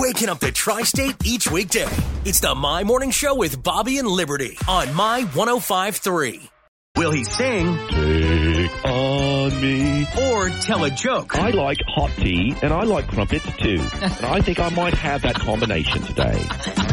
waking up the tri state each weekday. It's the My Morning Show with Bobby and Liberty on My 1053. Will he sing? Take on me. Or tell a joke? I like hot tea and I like crumpets too. and I think I might have that combination today.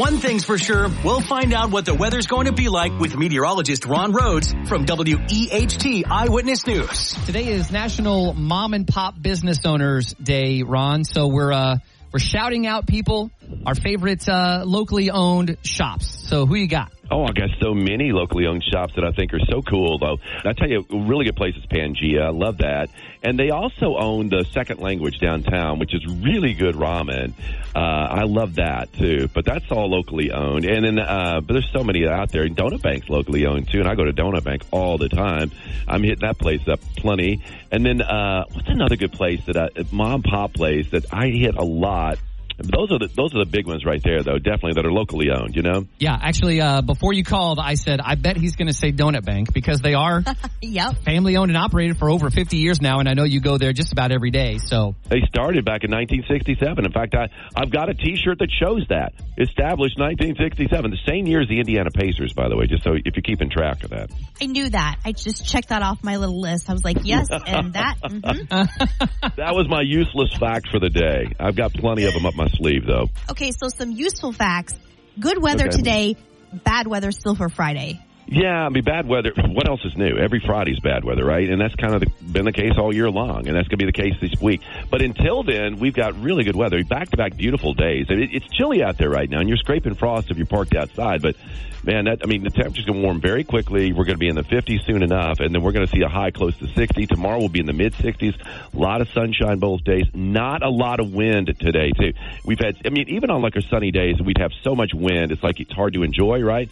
One thing's for sure, we'll find out what the weather's going to be like with meteorologist Ron Rhodes from WEHT Eyewitness News. Today is National Mom and Pop Business Owners Day, Ron. So we're uh, we're shouting out people, our favorite uh, locally owned shops. So who you got? Oh, I got so many locally owned shops that I think are so cool, though. I tell you, a really good place is Pangea. I love that. And they also own the second language downtown, which is really good ramen. Uh, I love that too. But that's all locally owned. And then, uh, but there's so many out there. Donut Bank's locally owned too. And I go to Donut Bank all the time. I'm hitting that place up plenty. And then, uh, what's another good place that I, mom pop place that I hit a lot? Those are the those are the big ones right there, though. Definitely that are locally owned. You know. Yeah, actually, uh, before you called, I said I bet he's going to say Donut Bank because they are yep. family owned and operated for over 50 years now, and I know you go there just about every day. So they started back in 1967. In fact, I I've got a T-shirt that shows that established 1967, the same year as the Indiana Pacers, by the way. Just so if you're keeping track of that. I knew that. I just checked that off my little list. I was like, yes, and that. Mm-hmm. that was my useless fact for the day. I've got plenty of them up my sleeve, though. Okay, so some useful facts. Good weather Okay. today, bad weather still for Friday. Yeah, I mean, bad weather. What else is new? Every Friday's bad weather, right? And that's kind of the, been the case all year long, and that's going to be the case this week. But until then, we've got really good weather, back-to-back beautiful days. It, it's chilly out there right now, and you're scraping frost if you're parked outside. But man, that I mean, the temperature's going to warm very quickly. We're going to be in the 50s soon enough, and then we're going to see a high close to 60. Tomorrow we'll be in the mid 60s. A lot of sunshine both days. Not a lot of wind today too. We've had, I mean, even on like our sunny days, we'd have so much wind. It's like it's hard to enjoy, right?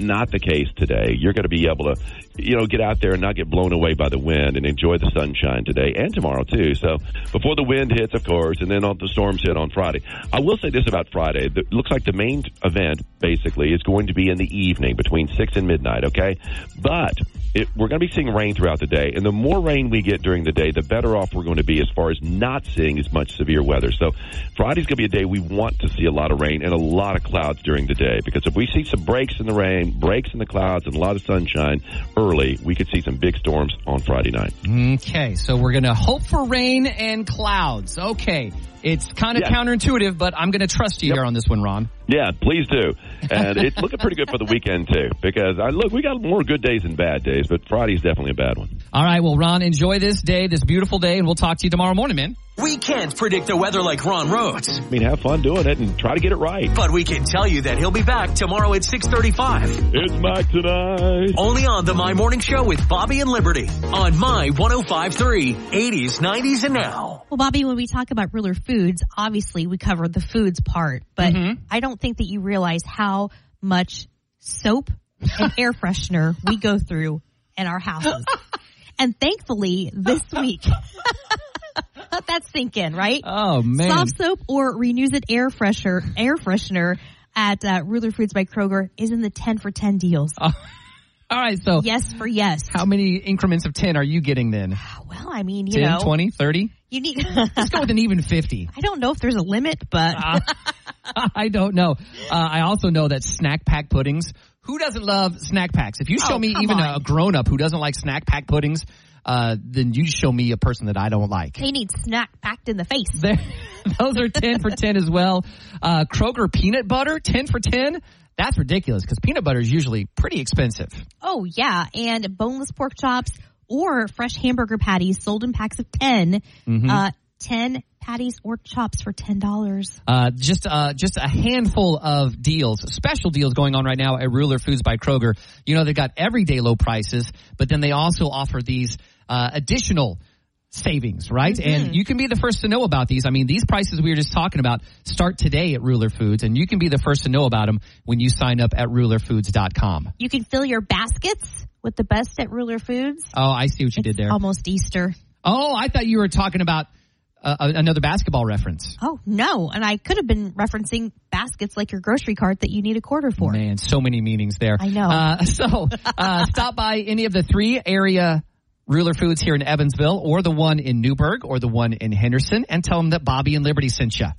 Not the case today. You're going to be able to, you know, get out there and not get blown away by the wind and enjoy the sunshine today and tomorrow too. So before the wind hits, of course, and then all the storms hit on Friday. I will say this about Friday. It looks like the main event basically is going to be in the evening between six and midnight. Okay, but it, we're going to be seeing rain throughout the day, and the more rain we get during the day, the better off we're going to be as far as not seeing as much severe weather. So Friday's going to be a day we want to see a lot of rain and a lot of clouds during the day because if we see some breaks in the rain, breaks in the clouds, and a lot of sunshine early, we could see some big storms on Friday night. Okay, so we're going to hope for rain and clouds. Okay. It's kind of Yeah. counterintuitive, but I'm going to trust you Yep. here on this one, Ron. Yeah, please do. And it's looking pretty good for the weekend too because I look, we got more good days than bad days, but Friday's definitely a bad one. All right, well, Ron, enjoy this day, this beautiful day, and we'll talk to you tomorrow morning, man. We can't predict the weather like Ron Rhodes, I mean, have fun doing it and try to get it right. but we can tell you that he'll be back tomorrow at 635. It's Mike tonight. Only on the My Morning Show with Bobby and Liberty on My 1053, 80s, 90s, and now. Well, Bobby, when we talk about ruler foods, obviously we cover the foods part, but I don't think that you realize how much soap and air freshener we go through in our houses. and thankfully, this week, let that sink in, right? Oh, man. Soft soap or Renuzit air freshener, air freshener at uh, Ruler Foods by Kroger is in the 10 for 10 deals. All right, so Yes for yes. how many increments of 10 are you getting then? Well, I mean, you 10, know, 20, 30? You need. Let's go with an even 50. I don't know if there's a limit, but I don't know. Uh, I also know that snack pack puddings. Who doesn't love snack packs? If you show Oh, me even on. a grown up who doesn't like snack pack puddings, uh, then you show me a person that I don't like. they need snack packed in the face. There- Those are 10 for 10 as well. Uh, Kroger peanut butter, 10 for 10. That's ridiculous because peanut butter is usually pretty expensive. Oh yeah, and boneless pork chops or fresh hamburger patties sold in packs of 10 Mm-hmm. Uh, ten patties or chops for ten dollars. Uh, just uh, just a handful of deals, special deals going on right now at Ruler Foods by Kroger. You know, they've got everyday low prices, but then they also offer these uh, additional savings, right? And you can be the first to know about these. I mean, these prices we were just talking about start today at Ruler Foods, and you can be the first to know about them when you sign up at rulerfoods.com. You can fill your baskets with the best at Ruler Foods. Oh, I see what you did there. Almost Easter. Oh, I thought you were talking about uh, another basketball reference. Oh no, and I could have been referencing baskets like your grocery cart that you need a quarter for. Man, so many meanings there. I know. Uh, so uh, stop by any of the three area Ruler Foods here in Evansville, or the one in Newburgh, or the one in Henderson, and tell them that Bobby and Liberty sent you.